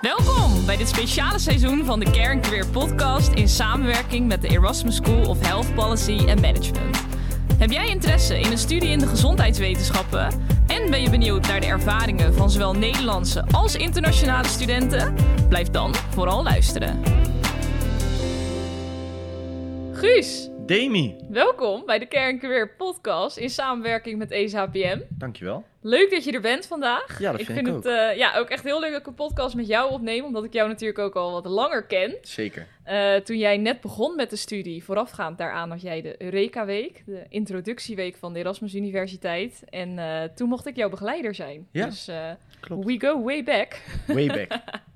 Welkom bij dit speciale seizoen van de Care Career podcast in samenwerking met de Erasmus School of Health Policy and Management. Heb jij interesse in een studie in de gezondheidswetenschappen en ben je benieuwd naar de ervaringen van zowel Nederlandse als internationale studenten? Blijf dan vooral luisteren. Guus, Demi, welkom bij de Career podcast in samenwerking met ESHPM. dankjewel. Leuk dat je er bent vandaag. Ja, dat vind ik het eh, ja, ook echt heel leuk dat ik een podcast met jou opneem, omdat ik jou natuurlijk ook al wat langer ken. Zeker. Eh, toen jij net begon met de studie, voorafgaand daaraan had jij de Eureka-week, de introductieweek van de Erasmus Universiteit. En eh, toen mocht ik jouw begeleider zijn. Ja, dus Klopt. we go way back. Way back.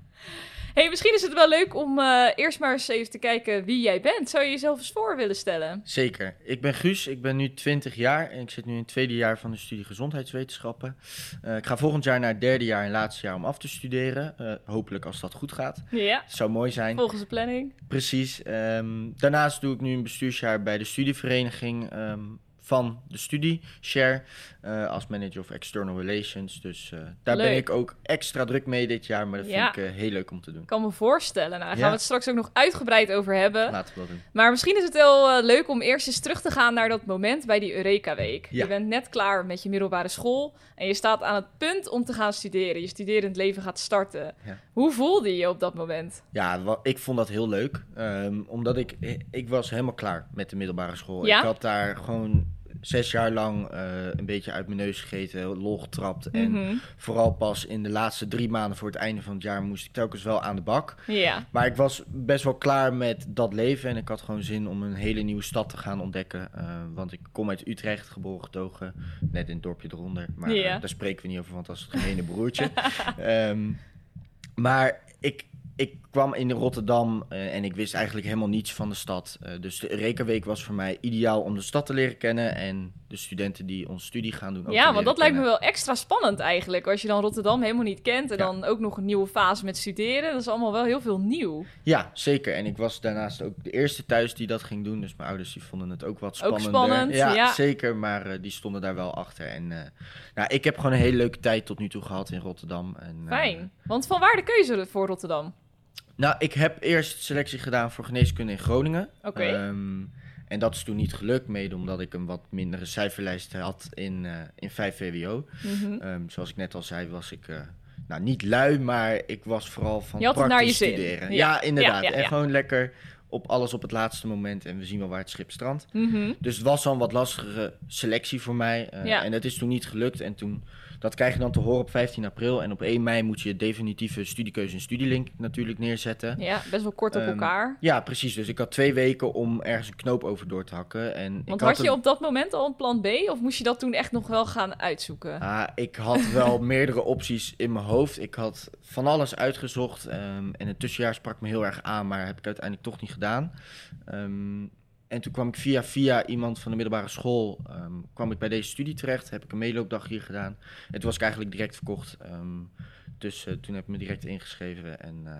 hey, misschien is het wel leuk om eh, eerst maar eens even te kijken wie jij bent. Zou je jezelf eens voor willen stellen? Zeker. Ik ben Guus, ik ben nu 20 jaar en ik zit nu in het tweede jaar van de studie gezondheidswetenschappen. Eh, ik ga volgend jaar naar het derde jaar en laatste jaar om af te studeren. Eh, hopelijk als dat goed gaat. Ja, zou mooi zijn. volgens de planning. Precies. Ehm, daarnaast doe ik nu een bestuursjaar bij de studievereniging ehm, van de studie, Share, eh, als manager of external relations. Dus eh, daar ben ik ook extra druk mee dit jaar, maar dat Ja. vind ik eh, heel leuk om te doen. Ik kan me voorstellen. Nou, daar gaan Ja. we het straks ook nog uitgebreid over hebben. Laten we dat doen. Maar misschien is het wel leuk om eerst eens terug te gaan naar dat moment bij die Eureka-week. Ja. Je bent net klaar met je middelbare school en je staat aan het punt om te gaan studeren. Je studerend leven gaat starten. Hoe voelde je je op dat moment? Ja, ik vond dat heel leuk. ehm, omdat ik, ik was helemaal klaar met de middelbare school. Ik had daar gewoon zes jaar lang eh, een beetje uit mijn neus gegeten, lol getrapt. En Mhm. vooral pas in de laatste drie maanden voor het einde van het jaar moest ik telkens wel aan de bak. Ja, Maar ik was best wel klaar met dat leven en ik had gewoon zin om een hele nieuwe stad te gaan ontdekken. eh, want ik kom uit Utrecht, geboren getogen, net in het dorpje eronder. Maar eh, daar spreken we niet over, want dat is het gemene broertje. Ehm, maar ik, ik kwam in Rotterdam eh, en ik wist eigenlijk helemaal niets van de stad. Eh, dus de Eureka-week was voor mij ideaal om de stad te leren kennen en de studenten die onze studie gaan doen ook ja want dat lijkt me wel extra spannend eigenlijk. Als je dan Rotterdam helemaal niet kent en Ja. dan ook nog een nieuwe fase met studeren. Dat is allemaal wel heel veel nieuw. Ja, zeker. En ik was daarnaast ook de eerste thuis die dat ging doen. Dus mijn ouders die vonden het ook wat Ook spannender. spannend, ja, ja. zeker. Maar eh, die stonden daar wel achter. En nou, ik heb gewoon een hele leuke tijd tot nu toe gehad in Rotterdam. En, Fijn. Want van waar de keuze voor Rotterdam? Nou, ik heb eerst selectie gedaan voor geneeskunde in Groningen. Oké. Ehm, en dat is toen niet gelukt, mede omdat ik een wat mindere cijferlijst had in, eh, in 5 VWO. Mhm. Ehm, zoals ik net al zei, was ik eh, nou, niet lui, maar ik was vooral van Je had het naar praktisch je zin. studeren. Ja. Ja, inderdaad. Ja, ja, En gewoon lekker op alles op het laatste moment en we zien wel waar het schip strandt. Mhm. Dus het was al een wat lastigere selectie voor mij. eh. En dat is toen niet gelukt. En toen, dat krijg je dan te horen op 15 april. En op 1 mei moet je definitieve studiekeuze en studielink natuurlijk neerzetten. Ja, best wel kort op Ehm, elkaar. Ja, precies. Dus ik had twee weken om ergens een knoop over door te hakken. En ik Want had had je een- op dat moment al een plan B? Of moest je dat toen echt nog wel gaan uitzoeken? Ah, ik had wel meerdere opties in mijn hoofd. Ik had van alles uitgezocht. ehm, en het tussenjaar sprak me heel erg aan, maar heb ik uiteindelijk toch niet gedaan. Ehm, en toen kwam ik via via iemand van de middelbare school ehm, kwam ik bij deze studie terecht. Heb ik een meeloopdag hier gedaan. En toen was ik eigenlijk direct verkocht. Ehm, dus eh, toen heb ik me direct ingeschreven. En eh,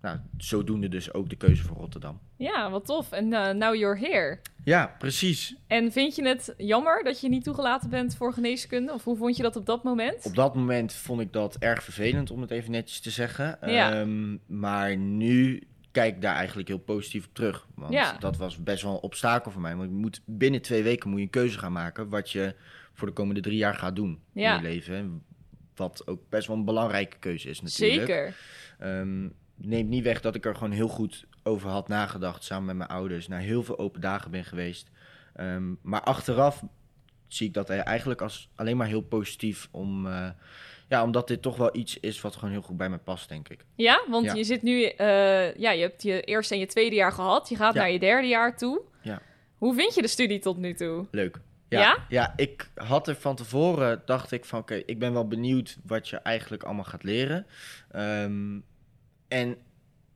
nou, zodoende dus ook de keuze voor Rotterdam. Ja, wat tof. En eh, now you're here. Ja, precies. En vind je het jammer dat je niet toegelaten bent voor geneeskunde? Of hoe vond je dat op dat moment? Op dat moment vond ik dat erg vervelend, om het even netjes te zeggen. Ja. Ehm, maar nu kijk daar eigenlijk heel positief op terug. Want Ja. dat was best wel een obstakel voor mij. Want je moet, binnen twee weken moet je een keuze gaan maken... wat je voor de komende drie jaar gaat doen Ja. in je leven. Wat ook best wel een belangrijke keuze is natuurlijk. Zeker. Ehm, neemt niet weg dat ik er gewoon heel goed over had nagedacht... samen met mijn ouders. Naar heel veel open dagen ben geweest. Ehm, maar achteraf zie ik dat eigenlijk als alleen maar heel positief... Om, eh, ja, omdat dit toch wel iets is wat gewoon heel goed bij me past, denk ik. Ja, want Ja. je zit nu... eh, ja, je hebt je eerste en je tweede jaar gehad. Je gaat Ja. naar je derde jaar toe. Ja. Hoe vind je de studie tot nu toe? Leuk. Ja? Ja, ja? ik had er van tevoren, dacht ik van oké, ik ben wel benieuwd wat je eigenlijk allemaal gaat leren. Ehm, en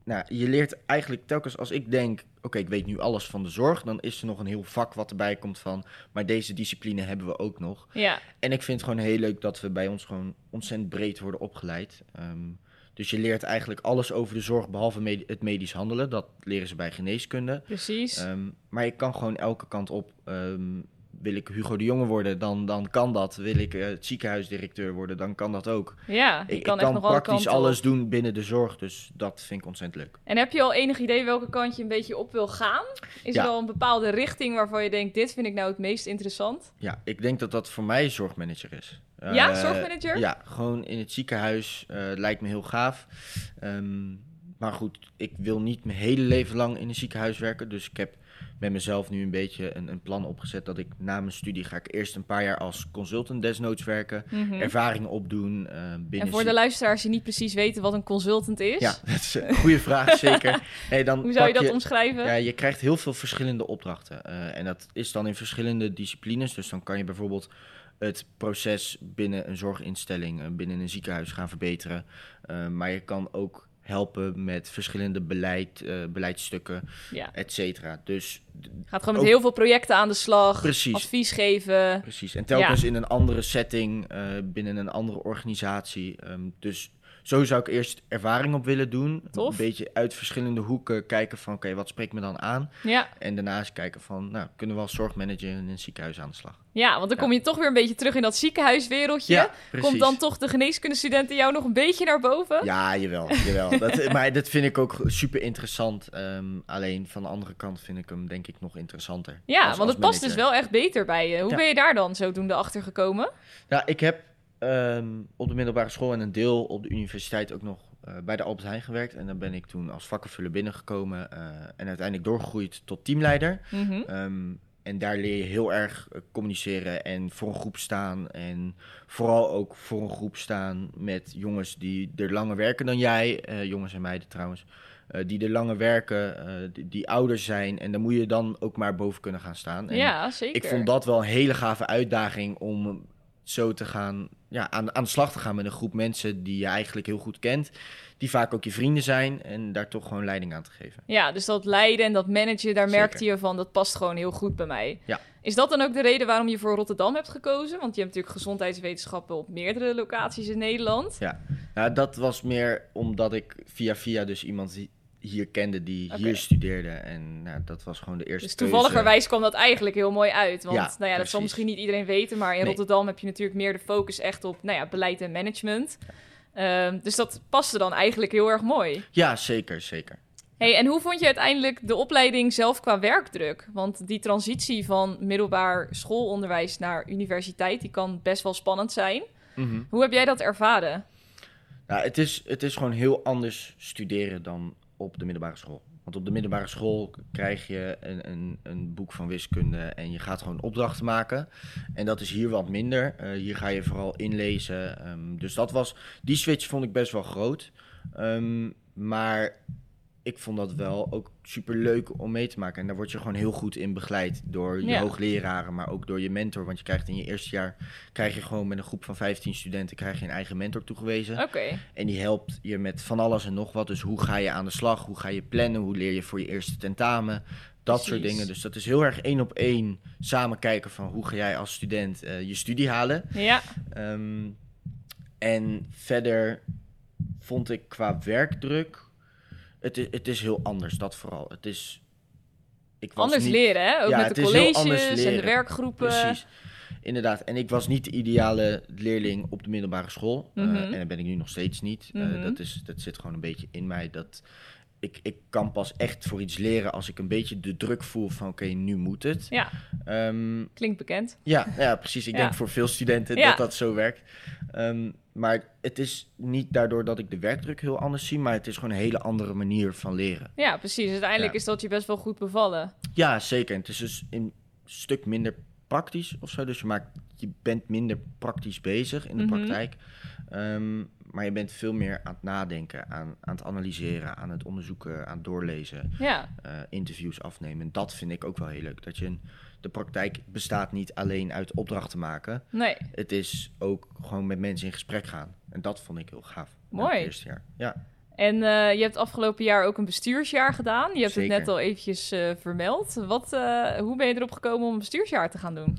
nou, je leert eigenlijk telkens als ik denk, oké, ik weet nu alles van de zorg, dan is er nog een heel vak wat erbij komt van, maar deze discipline hebben we ook nog. Ja, En ik vind het gewoon heel leuk dat we bij ons gewoon ontzettend breed worden opgeleid. Ehm, dus je leert eigenlijk alles over de zorg, behalve med- het medisch handelen. Dat leren ze bij geneeskunde. precies. Ehm, maar je kan gewoon elke kant op. Ehm, wil ik Hugo de Jonge worden, dan, dan kan dat. Wil ik uh, het ziekenhuisdirecteur worden, dan kan dat ook. Ja, ik, kan, ik kan echt nog praktisch alle alles doen binnen de zorg, dus dat vind ik ontzettend leuk. En heb je al enig idee welke kant je een beetje op wil gaan? Is er al een bepaalde richting waarvan je denkt, dit vind ik nou het meest interessant? Ja, ik denk dat dat voor mij zorgmanager is. Ja, uh, zorgmanager? Ja, gewoon in het ziekenhuis uh, lijkt me heel gaaf. Um, maar goed, ik wil niet mijn hele leven lang in een ziekenhuis werken. Dus ik heb met mezelf nu een beetje een, een, plan opgezet dat ik na mijn studie ga ik eerst een paar jaar als consultant desnoods werken, mm -hmm. ervaring opdoen. Uh, binnen en voor de luisteraars die niet precies weten wat een consultant is? Ja, dat is een goede vraag, zeker. Hey, dan Hoe zou je dat omschrijven? Ja, je krijgt heel veel verschillende opdrachten. Uh, en dat is dan in verschillende disciplines. Dus dan kan je bijvoorbeeld het proces binnen een zorginstelling, uh, binnen een ziekenhuis gaan verbeteren. maar je kan ook helpen met verschillende beleid, uh, beleidsstukken, ja. et cetera. Dus gaat gewoon met heel veel projecten aan de slag, precies. advies geven. Precies, en telkens ja. in een andere setting, uh, binnen een andere organisatie. Um, dus zo zou ik eerst ervaring op willen doen. Tof. Een beetje uit verschillende hoeken kijken van, oké, wat spreekt me dan aan? Ja. En daarnaast kijken van, nou, kunnen we als zorgmanager in een ziekenhuis aan de slag? Ja, want dan kom je toch weer een beetje terug in dat ziekenhuiswereldje. Ja, Komt dan toch de geneeskundestudenten jou nog een beetje naar boven? Ja, jawel. jawel. dat, maar dat vind ik ook super interessant. Um, alleen van de andere kant vind ik hem denk ik nog interessanter. Ja, als, want het past dus wel echt beter bij je. Hoe ja. ben je daar dan zodoende achter gekomen? Ja, ik heb um, op de middelbare school en een deel op de universiteit ook nog uh, bij de Albert Heijn gewerkt. En dan ben ik toen als vakkenvuller binnengekomen uh, en uiteindelijk doorgegroeid tot teamleider. Mm -hmm. um, en daar leer je heel erg uh, communiceren en voor een groep staan. En vooral ook voor een groep staan met jongens die er langer werken dan jij. jongens en meiden trouwens. die er langer werken, die, die, ouder zijn. En daar moet je dan ook maar boven kunnen gaan staan. En ja, zeker. Ik vond dat wel een hele gave uitdaging om zo te gaan, ja, aan, aan de slag te gaan met een groep mensen die je eigenlijk heel goed kent. Die vaak ook je vrienden zijn en daar toch gewoon leiding aan te geven. Ja, dus dat leiden en dat managen, daar merkte je van, dat past gewoon heel goed bij mij. Ja. Is dat dan ook de reden waarom je voor Rotterdam hebt gekozen? Want je hebt natuurlijk gezondheidswetenschappen op meerdere locaties in Nederland. Ja, ja dat was meer omdat ik via via dus iemand hier kende die okay. hier studeerde. En nou, dat was gewoon de eerste Dus toevalligerwijs kwam dat eigenlijk heel mooi uit. Want ja, nou ja, dat zal misschien niet iedereen weten, maar in nee. Rotterdam heb je natuurlijk meer de focus echt op nou ja, beleid en management. Um, dus dat paste dan eigenlijk heel erg mooi. Ja, zeker, zeker. Hey, en hoe vond je uiteindelijk de opleiding zelf qua werkdruk? Want die transitie van middelbaar schoolonderwijs naar universiteit, die kan best wel spannend zijn. Mm -hmm. Hoe heb jij dat ervaren? Nou, het is, het is gewoon heel anders studeren dan op de middelbare school. Want op de middelbare school krijg je een, een, een boek van wiskunde en je gaat gewoon opdrachten maken. En dat is hier wat minder. Uh, hier ga je vooral inlezen. Um, dus dat was, die switch vond ik best wel groot. Um, maar ik vond dat wel ook super leuk om mee te maken. En daar word je gewoon heel goed in begeleid door je Ja. hoogleraren, maar ook door je mentor. Want je krijgt in je eerste jaar, krijg je gewoon met een groep van 15 studenten, krijg je een eigen mentor toegewezen. Oké. En die helpt je met van alles en nog wat. Dus hoe ga je aan de slag? Hoe ga je plannen? Hoe leer je voor je eerste tentamen? Dat soort dingen. Dus dat is heel erg één op één samen kijken van hoe ga jij als student eh, je studie halen. Ja, Ehm, en verder vond ik qua werkdruk, het is, het is heel anders, dat vooral. Het is... Ik was anders niet- leren hè? Ook Ja, met de is heel anders colleges en de leren. werkgroepen. Precies. Inderdaad. En ik was niet de ideale leerling op de middelbare school. Eh, Mhm. en dat ben ik nu nog steeds niet. Eh, Mhm. dat, is, dat zit gewoon een beetje in mij. Dat ik, ik kan pas echt voor iets leren als ik een beetje de druk voel van oké, nu moet het. Ja, Ehm, klinkt bekend. ja, ja, precies. Ik Ja. denk voor veel studenten Ja. dat dat zo werkt. Ehm, maar het is niet daardoor dat ik de werkdruk heel anders zie, maar het is gewoon een hele andere manier van leren. Ja, precies. Uiteindelijk Ja. is dat je best wel goed bevallen. Ja, zeker. En het is dus een stuk minder praktisch of zo. Dus je, maakt, je bent minder praktisch bezig in de Mhm. praktijk. Ehm, maar je bent veel meer aan het nadenken, aan, aan het analyseren, aan het onderzoeken, aan het doorlezen, Ja, eh, interviews afnemen. En dat vind ik ook wel heel leuk. Dat je een, de praktijk bestaat niet alleen uit opdrachten maken. nee. Het is ook gewoon met mensen in gesprek gaan. En dat vond ik heel gaaf. Mooi. Het eerste jaar. Ja. En eh, je hebt afgelopen jaar ook een bestuursjaar gedaan. Je hebt Zeker. het net al eventjes eh, vermeld. Wat, hoe ben je erop gekomen om een bestuursjaar te gaan doen?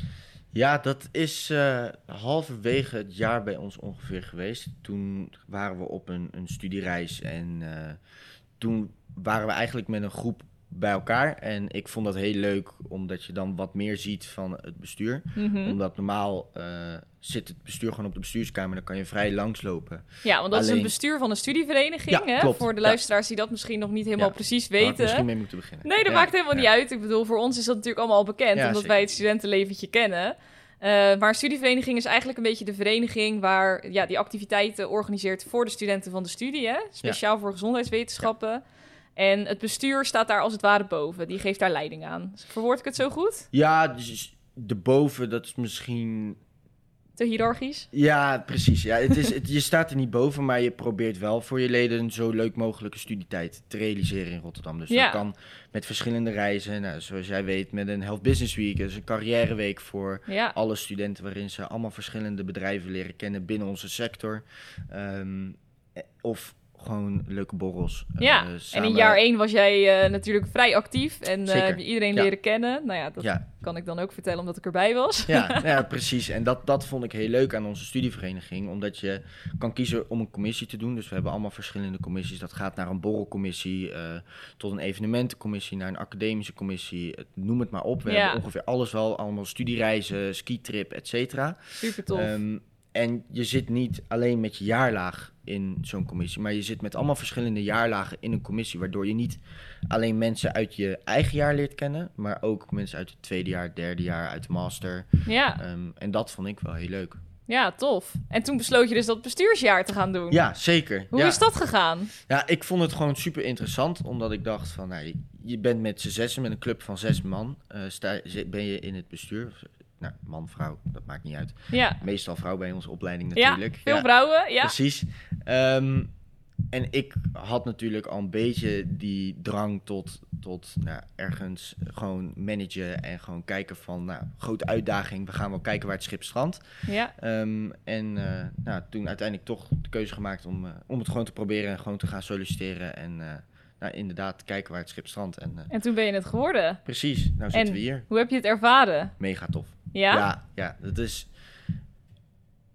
Ja, dat is eh, halverwege het jaar bij ons ongeveer geweest. Toen waren we op een, een studiereis en eh, toen waren we eigenlijk met een groep bij elkaar. En ik vond dat heel leuk, omdat je dan wat meer ziet van het bestuur. Mhm. Omdat normaal eh, zit het bestuur gewoon op de bestuurskamer, dan kan je vrij langslopen. Ja, want dat is een bestuur van een studievereniging. Ja, hè? klopt. Voor de Ja. luisteraars die dat misschien nog niet helemaal Ja. precies weten. misschien mee moeten beginnen. Nee, dat maakt helemaal niet uit. Ik bedoel, voor ons is dat natuurlijk allemaal al bekend, omdat zeker. wij het studentenleventje kennen. Eh, maar een studievereniging is eigenlijk een beetje de vereniging waar ja, die activiteiten organiseert voor de studenten van de studie. Hè? Speciaal voor gezondheidswetenschappen. En het bestuur staat daar als het ware boven. Die geeft daar leiding aan. Verwoord ik het zo goed? Ja, dus de boven, dat is misschien Te hiërarchisch? Ja, precies. Ja, het is, het- je staat er niet boven, maar je probeert wel voor je leden een zo leuk mogelijke studietijd te realiseren in Rotterdam. Dus Ja. dat kan met verschillende reizen. Nou, zoals jij weet, met een Health Business Week, dat is een carrièreweek voor Ja. alle studenten, waarin ze allemaal verschillende bedrijven leren kennen binnen onze sector. Ehm, eh, of gewoon leuke borrels. eh, Ja, en in jaar één was jij eh, natuurlijk vrij actief en eh, heb je iedereen Ja. leren kennen. Nou ja, dat Ja, kan ik dan ook vertellen omdat ik erbij was. Ja, ja, precies. En dat, dat vond ik heel leuk aan onze studievereniging. Omdat je kan kiezen om een commissie te doen. Dus we hebben allemaal verschillende commissies. Dat gaat naar een borrelcommissie, tot een evenementencommissie, naar een academische commissie. Noem het maar op. We hebben ongeveer alles wel. Allemaal studiereizen, skitrip, et cetera. Super tof. Ehm, en je zit niet alleen met je jaarlaag in zo'n commissie, maar je zit met allemaal verschillende jaarlagen in een commissie, waardoor je niet alleen mensen uit je eigen jaar leert kennen, maar ook mensen uit het tweede jaar, derde jaar, uit de master. ja. Ehm, en dat vond ik wel heel leuk. ja, tof. En toen besloot je dus dat bestuursjaar te gaan doen. Ja, zeker. Hoe ja. is dat gegaan? Ja, ik vond het gewoon super interessant, omdat ik dacht van, nou, je, bent met z'n zessen, met een club van zes man, eh, sta, ben je in het bestuur. Nou, man, vrouw, dat maakt niet uit. Ja, Meestal vrouw bij onze opleiding ja natuurlijk. veel Ja. vrouwen. Ja. Precies. Ehm, en ik had natuurlijk al een beetje die drang tot, tot nou, ergens gewoon managen en gewoon kijken van, nou, grote uitdaging, we gaan wel kijken waar het schip strandt. ja. Ehm, en eh, nou, toen uiteindelijk toch de keuze gemaakt om, eh, om het gewoon te proberen en gewoon te gaan solliciteren en eh, nou, inderdaad kijken waar het schip strandt. En En toen ben je het geworden. precies, nou zitten En- we hier. Hoe heb je het ervaren? Mega tof. Ja? Ja, ja, dat is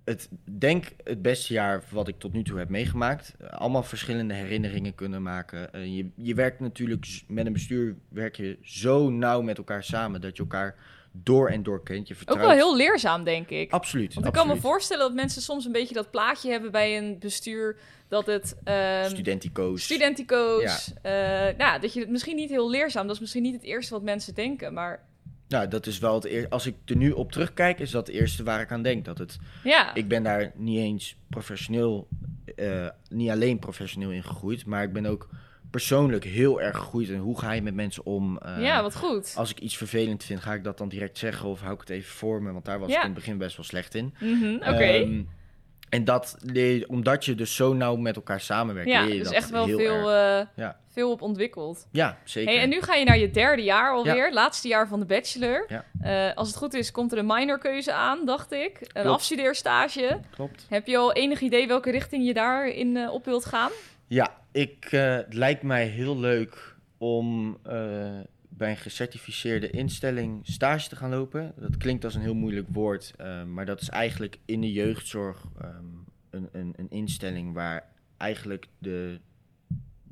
het denk het beste jaar wat ik tot nu toe heb meegemaakt. Allemaal verschillende herinneringen kunnen maken. Uh, je, je werkt natuurlijk met een bestuur werk je zo nauw met elkaar samen dat je elkaar door en door kent. Je Ook vertrouwt. wel heel leerzaam, denk ik. Absoluut. Want ik kan me voorstellen dat mensen soms een beetje dat plaatje hebben bij een bestuur dat het ehm Studentico's. studentico's, eh, nou, dat je het misschien niet heel leerzaam, dat is misschien niet het eerste wat mensen denken, maar Nou, dat is wel het eerste. Als ik er nu op terugkijk, is dat het eerste waar ik aan denk. Dat het, ja, ik ben daar niet eens professioneel, eh, niet alleen professioneel in gegroeid, maar ik ben ook persoonlijk heel erg gegroeid. En hoe ga je met mensen om? Eh, ja, wat goed. Als ik iets vervelend vind, ga ik dat dan direct zeggen of hou ik het even voor me? Want daar was Ja. ik in het begin best wel slecht in. Mhm, Oké. Ehm, en dat leer omdat je dus zo nauw met elkaar samenwerkt, ja, leer je dus dat echt wel heel veel, erg. eh, Ja. veel op ontwikkeld. Ja, zeker. Hey, en nu ga je naar je derde jaar alweer, laatste jaar van de bachelor. Ja. Eh, als het goed is, komt er een minorkeuze aan, dacht ik. Een Klopt. afstudeerstage. Klopt. Heb je al enig idee welke richting je daarin eh, op wilt gaan? Ja, ik, het lijkt mij heel leuk om bij een gecertificeerde instelling stage te gaan lopen. Dat klinkt als een heel moeilijk woord, eh, maar dat is eigenlijk in de jeugdzorg ehm, een, een, een instelling waar eigenlijk de,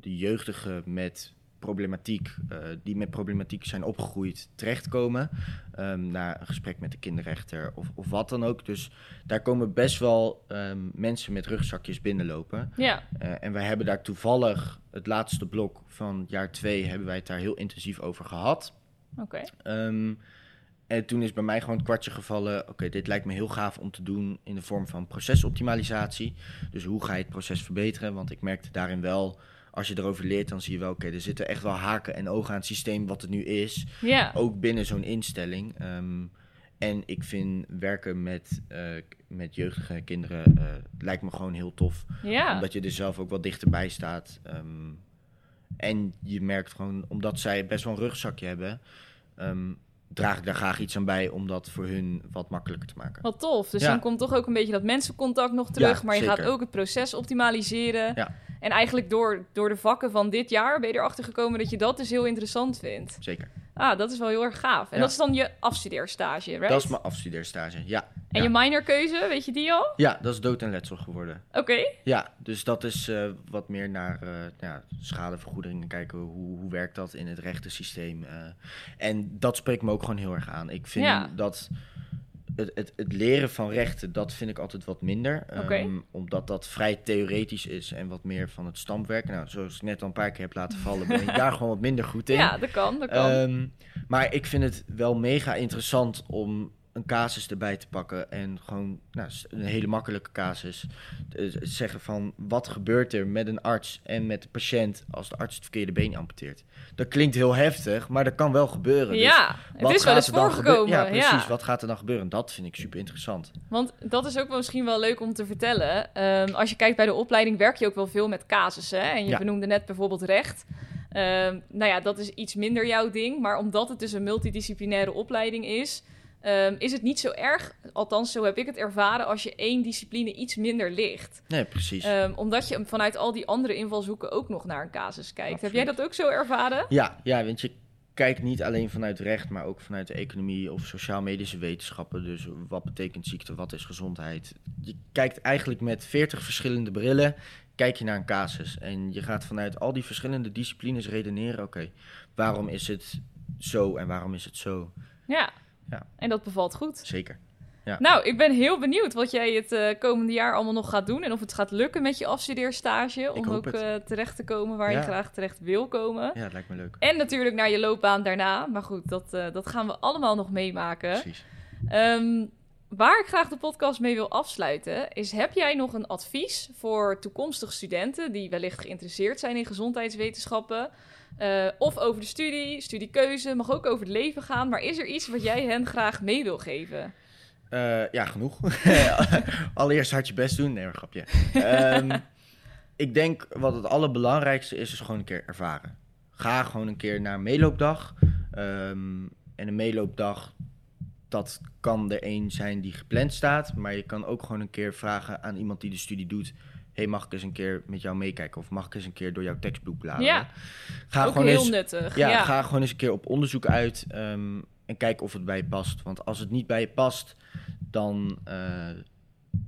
de jeugdigen met problematiek, eh, die met problematiek zijn opgegroeid, terechtkomen. ehm na een gesprek met de kinderrechter of, of wat dan ook. Dus daar komen best wel ehm, mensen met rugzakjes binnenlopen. Ja, Eh, en wij hebben daar toevallig het laatste blok van jaar 2 hebben wij het daar heel intensief over gehad. oké. Ehm, en toen is bij mij gewoon het kwartje gevallen. Oké, dit lijkt me heel gaaf om te doen in de vorm van procesoptimalisatie. Dus hoe ga je het proces verbeteren? Want ik merkte daarin wel, als je erover leert, dan zie je wel, oké, er zitten echt wel haken en ogen aan het systeem wat het nu is. Ja, Ook binnen zo'n instelling. Ehm, en ik vind werken met, eh, met jeugdige kinderen eh, lijkt me gewoon heel tof ja. omdat je er zelf ook wat dichterbij staat. Ehm, en je merkt gewoon, omdat zij best wel een rugzakje hebben, ehm, draag ik daar graag iets aan bij om dat voor hun wat makkelijker te maken. Wat tof. Dus Ja. dan komt toch ook een beetje dat mensencontact nog terug. Ja, maar je zeker. gaat ook het proces optimaliseren. Ja. En eigenlijk door, door de vakken van dit jaar ben je erachter gekomen dat je dat dus heel interessant vindt. Zeker. Ah, dat is wel heel erg gaaf. En Ja. dat is dan je afstudeerstage, right? Dat is mijn afstudeerstage, ja. En ja. je minorkeuze, weet je die al? Ja, dat is dood en letsel geworden. Oké. Ja, dus dat is eh, wat meer naar eh, ja, schadevergoedingen kijken. Hoe, hoe werkt dat in het rechtensysteem? eh. en dat spreekt me ook gewoon heel erg aan. Ik vind Ja. dat het, het, het leren van rechten, dat vind ik altijd wat minder. Ehm, omdat dat vrij theoretisch is en wat meer van het stampwerk. Nou, zoals ik net al een paar keer heb laten vallen, ben ik daar gewoon wat minder goed in. Ja, dat kan, dat kan. Ehm, maar ik vind het wel mega interessant om een casus erbij te pakken en gewoon nou, een hele makkelijke casus. Eh, zeggen van wat gebeurt er met een arts en met de patiënt als de arts het verkeerde been amputeert. Dat klinkt heel heftig, maar dat kan wel gebeuren. Dus ja, het wat is wel eens er voorgekomen. Ja, precies. ja. Wat gaat er dan gebeuren? Dat vind ik super interessant. Want dat is ook wel misschien wel leuk om te vertellen. Ehm, als je kijkt bij de opleiding, werk je ook wel veel met casussen. Hè? En je Ja. benoemde net bijvoorbeeld recht. Ehm, nou ja, dat is iets minder jouw ding. Maar omdat het dus een multidisciplinaire opleiding is, ehm, is het niet zo erg. Althans, zo heb ik het ervaren als je één discipline iets minder ligt. Nee, precies. Ehm, omdat je vanuit al die andere invalshoeken ook nog naar een casus kijkt. Heb jij dat ook zo ervaren? Ja, ja, want je kijkt niet alleen vanuit recht, maar ook vanuit de economie of sociaal-medische wetenschappen. Dus wat betekent ziekte, wat is gezondheid? Je kijkt eigenlijk met 40 verschillende brillen, kijk je naar een casus. En je gaat vanuit al die verschillende disciplines redeneren, oké, waarom is het zo en waarom is het zo? Ja. Ja. En dat bevalt goed. Zeker. Nou, ik ben heel benieuwd wat jij het eh, komende jaar allemaal nog gaat doen. En of het gaat lukken met je afstudeerstage. Om ook eh, terecht te komen waar je Ja. graag terecht wil komen. Ja, dat lijkt me leuk. En natuurlijk naar je loopbaan daarna. Maar goed, dat, eh, dat gaan we allemaal nog meemaken. Precies. Ehm, waar ik graag de podcast mee wil afsluiten, is: heb jij nog een advies voor toekomstige studenten die wellicht geïnteresseerd zijn in gezondheidswetenschappen? Eh, of over de studie, studiekeuze, mag ook over het leven gaan. Maar is er iets wat jij hen graag mee wil geven? Eh, ja, genoeg. Allereerst hard je best doen. Nee, maar grapje. Ehm, ik denk wat het allerbelangrijkste is, is gewoon een keer ervaren. Ga gewoon een keer naar een meeloopdag. Ehm, en een meeloopdag, dat kan er één zijn die gepland staat. Maar je kan ook gewoon een keer vragen aan iemand die de studie doet... hey, mag ik eens een keer met jou meekijken? Of mag ik eens een keer door jouw tekstboek bladeren? Ja, Ga ook gewoon heel eens nuttig. ja, Ja, ga gewoon eens een keer op onderzoek uit ehm, en kijk of het bij je past. Want als het niet bij je past, dan eh,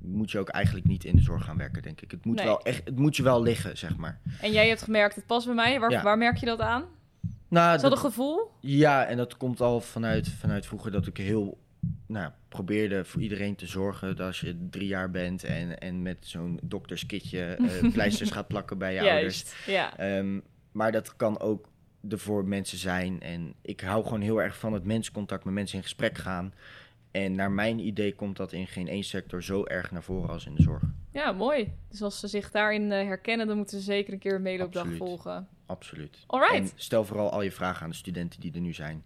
moet je ook eigenlijk niet in de zorg gaan werken, denk ik. Het moet, Nee. wel echt, het moet je wel liggen, zeg maar. En jij hebt gemerkt, het past bij mij. Waar, Ja. waar merk je dat aan? Nou, Is dat dat- een gevoel? ja, en dat komt al vanuit, vanuit vroeger dat ik heel nou, probeerde voor iedereen te zorgen. Dat als je drie jaar bent en, en met zo'n dokterskitje eh, pleisters gaat plakken bij je ouders. Ja. Ehm, maar dat kan ook er voor mensen zijn. En ik hou gewoon heel erg van het menscontact met mensen in gesprek gaan. En naar mijn idee komt dat in geen één sector zo erg naar voren als in de zorg. Ja, mooi. Dus als ze zich daarin eh, herkennen, dan moeten ze zeker een keer een meeloopdag Absoluut. volgen. Absoluut. Alright. En stel vooral al je vragen aan de studenten die er nu zijn.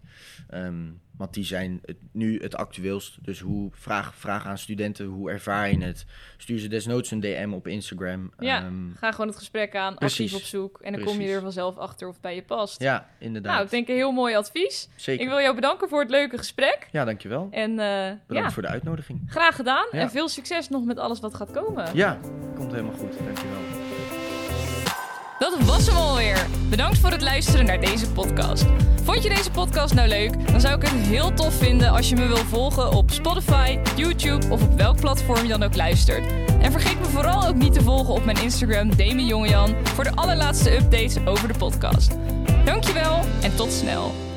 Ehm, want die zijn het, nu het actueelst. Dus hoe, vraag, vraag aan studenten, hoe ervaar je het? Stuur ze desnoods een DM op Instagram. Ja, Ehm, ga gewoon het gesprek aan, precies. actief op zoek. En dan kom je er vanzelf achter of het bij je past. ja inderdaad. nou, ik denk een heel mooi advies. Zeker. Ik wil jou bedanken voor het leuke gesprek. Ja, dankjewel. En eh, Bedankt ja, voor de uitnodiging. graag gedaan. Ja. En veel succes nog met alles wat gaat komen. Ja, komt helemaal goed. Dankjewel. Dat was hem alweer. Bedankt voor het luisteren naar deze podcast. Vond je deze podcast nou leuk? Dan zou ik het heel tof vinden als je me wil volgen op Spotify, YouTube of op welk platform je dan ook luistert. En vergeet me vooral ook niet te volgen op mijn Instagram Demi voor de allerlaatste updates over de podcast. Dankjewel en tot snel.